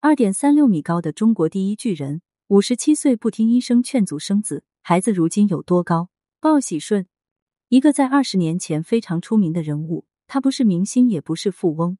二点三六米高的中国第一巨人，五十七岁不听医生劝阻生子，孩子如今有多高？鲍喜顺，一个在二十年前非常出名的人物，他不是明星，也不是富翁，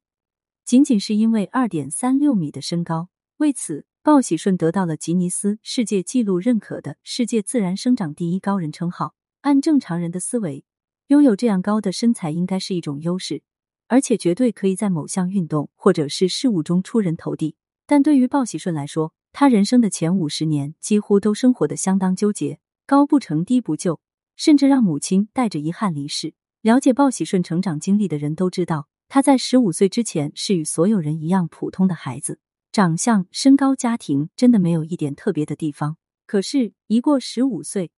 仅仅是因为二点三六米的身高。为此，鲍喜顺得到了吉尼斯世界纪录认可的世界自然生长第一高人称号。按正常人的思维，拥有这样高的身材应该是一种优势，而且绝对可以在某项运动或者是事物中出人头地。但对于鲍喜顺来说，他人生的前五十年几乎都生活的相当纠结，高不成低不就，甚至让母亲带着遗憾离世。了解鲍喜顺成长经历的人都知道，他在十五岁之前是与所有人一样普通的孩子，长相、身高、家庭真的没有一点特别的地方。可是，一过十五岁，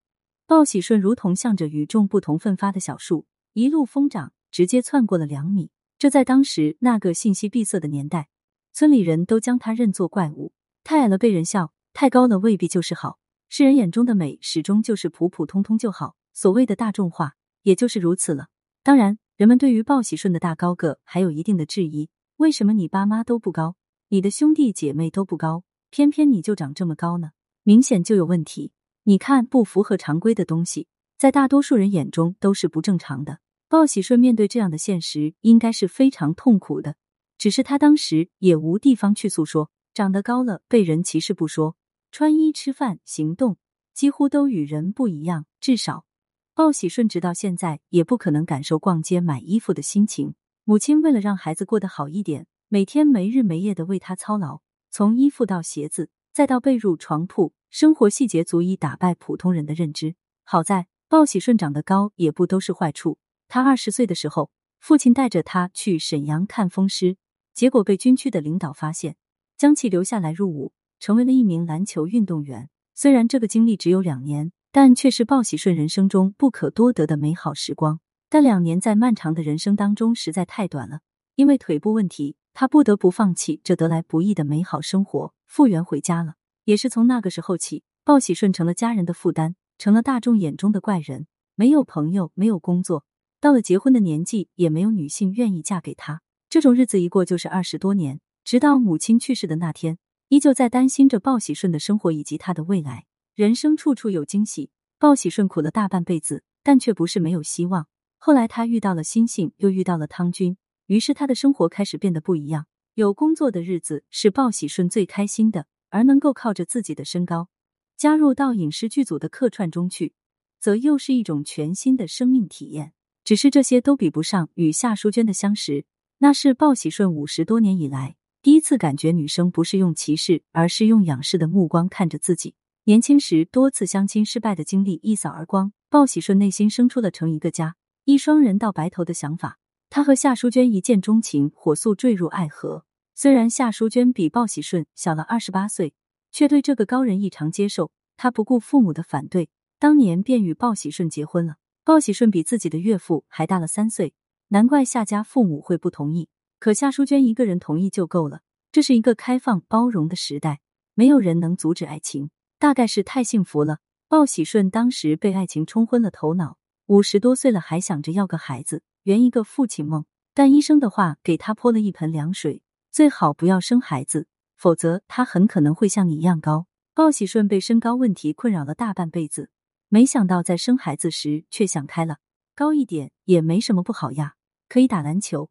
鲍喜顺如同向着与众不同奋发的小树，一路疯长，直接窜过了两米。这在当时那个信息闭塞的年代。村里人都将他认作怪物，太矮了被人笑，太高了未必就是好。世人眼中的美始终就是普普通通就好，所谓的大众化也就是如此了。当然，人们对于鲍喜顺的大高个还有一定的质疑：为什么你爸妈都不高，你的兄弟姐妹都不高，偏偏你就长这么高呢？明显就有问题。你看，不符合常规的东西，在大多数人眼中都是不正常的。鲍喜顺面对这样的现实，应该是非常痛苦的。只是他当时也无地方去诉说，长得高了被人歧视不说，穿衣、吃饭、行动几乎都与人不一样。至少，鲍喜顺直到现在也不可能感受逛街买衣服的心情。母亲为了让孩子过得好一点，每天没日没夜的为他操劳，从衣服到鞋子，再到被褥、床铺，生活细节足以打败普通人的认知。好在鲍喜顺长得高也不都是坏处。他二十岁的时候，父亲带着他去沈阳看风湿。结果被军区的领导发现，将其留下来入伍，成为了一名篮球运动员。虽然这个经历只有两年，但却是鲍喜顺人生中不可多得的美好时光。但两年在漫长的人生当中实在太短了，因为腿部问题，他不得不放弃这得来不易的美好生活，复员回家了。也是从那个时候起，鲍喜顺成了家人的负担，成了大众眼中的怪人，没有朋友，没有工作，到了结婚的年纪，也没有女性愿意嫁给他。这种日子一过就是二十多年，直到母亲去世的那天，依旧在担心着鲍喜顺的生活以及他的未来。人生处处有惊喜，鲍喜顺苦了大半辈子，但却不是没有希望。后来他遇到了星星，又遇到了汤君，于是他的生活开始变得不一样。有工作的日子是鲍喜顺最开心的，而能够靠着自己的身高加入到影视剧组的客串中去，则又是一种全新的生命体验。只是这些都比不上与夏淑娟的相识。那是鲍喜顺五十多年以来第一次感觉女生不是用歧视，而是用仰视的目光看着自己。年轻时多次相亲失败的经历一扫而光，鲍喜顺内心生出了成一个家、一双人到白头的想法。他和夏淑娟一见钟情，火速坠入爱河。虽然夏淑娟比鲍喜顺小了二十八岁，却对这个高人异常接受。他不顾父母的反对，当年便与鲍喜顺结婚了。鲍喜顺比自己的岳父还大了三岁。难怪夏家父母会不同意，可夏淑娟一个人同意就够了。这是一个开放包容的时代，没有人能阻止爱情。大概是太幸福了，鲍喜顺当时被爱情冲昏了头脑，五十多岁了还想着要个孩子，圆一个父亲梦。但医生的话给他泼了一盆凉水，最好不要生孩子，否则他很可能会像你一样高。鲍喜顺被身高问题困扰了大半辈子，没想到在生孩子时却想开了，高一点也没什么不好呀。可以打篮球，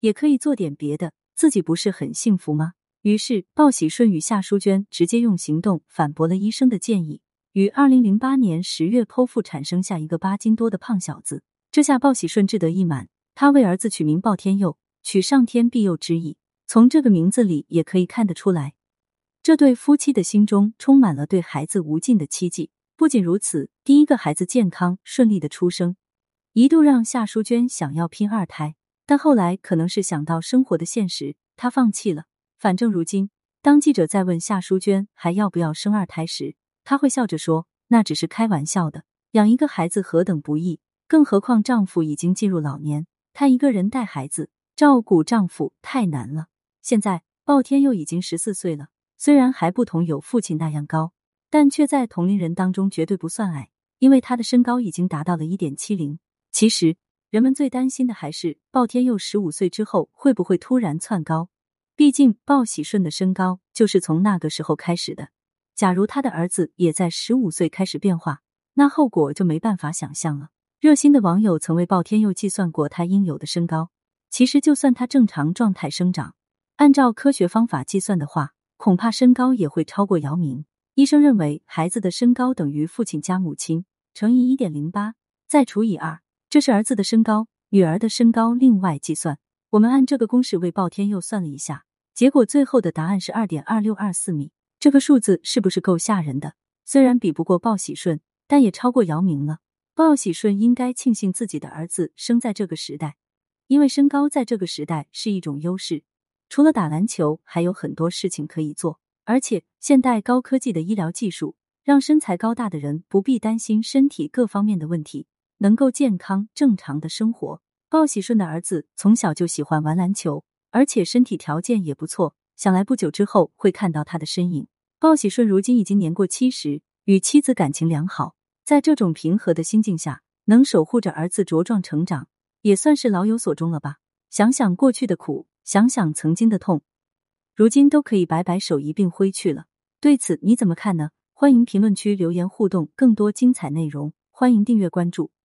也可以做点别的，自己不是很幸福吗？于是鲍喜顺与夏淑娟直接用行动反驳了医生的建议，于二零零八年十月剖腹产生下一个八斤多的胖小子。这下鲍喜顺志得意满，他为儿子取名鲍天佑，取上天庇佑之意。从这个名字里也可以看得出来，这对夫妻的心中充满了对孩子无尽的期冀。不仅如此，第一个孩子健康顺利的出生。一度让夏淑娟想要拼二胎，但后来可能是想到生活的现实，她放弃了。反正如今，当记者在问夏淑娟还要不要生二胎时，她会笑着说：“那只是开玩笑的。养一个孩子何等不易，更何况丈夫已经进入老年，她一个人带孩子，照顾丈夫太难了。现在鲍天佑已经十四岁了，虽然还不同有父亲那样高，但却在同龄人当中绝对不算矮，因为他的身高已经达到了一点七零。”其实，人们最担心的还是鲍天佑十五岁之后会不会突然窜高。毕竟鲍喜顺的身高就是从那个时候开始的。假如他的儿子也在十五岁开始变化，那后果就没办法想象了。热心的网友曾为鲍天佑计算过他应有的身高，其实就算他正常状态生长，按照科学方法计算的话，恐怕身高也会超过姚明。医生认为，孩子的身高等于父亲加母亲乘以一点零八，再除以二，这是儿子的身高，女儿的身高另外计算。我们按这个公式为鲍天佑算了一下，结果最后的答案是二点二六二四米。这个数字是不是够吓人的？虽然比不过鲍喜顺，但也超过姚明了。鲍喜顺应该庆幸自己的儿子生在这个时代，因为身高在这个时代是一种优势。除了打篮球，还有很多事情可以做。而且，现代高科技的医疗技术让身材高大的人不必担心身体各方面的问题，能够健康正常的生活。鲍喜顺的儿子从小就喜欢玩篮球，而且身体条件也不错，想来不久之后会看到他的身影。鲍喜顺如今已经年过七十，与妻子感情良好，在这种平和的心境下，能守护着儿子茁壮成长，也算是老有所终了吧。想想过去的苦，想想曾经的痛。如今都可以摆摆手一并挥去了，对此你怎么看呢？欢迎评论区留言互动，更多精彩内容，欢迎订阅关注。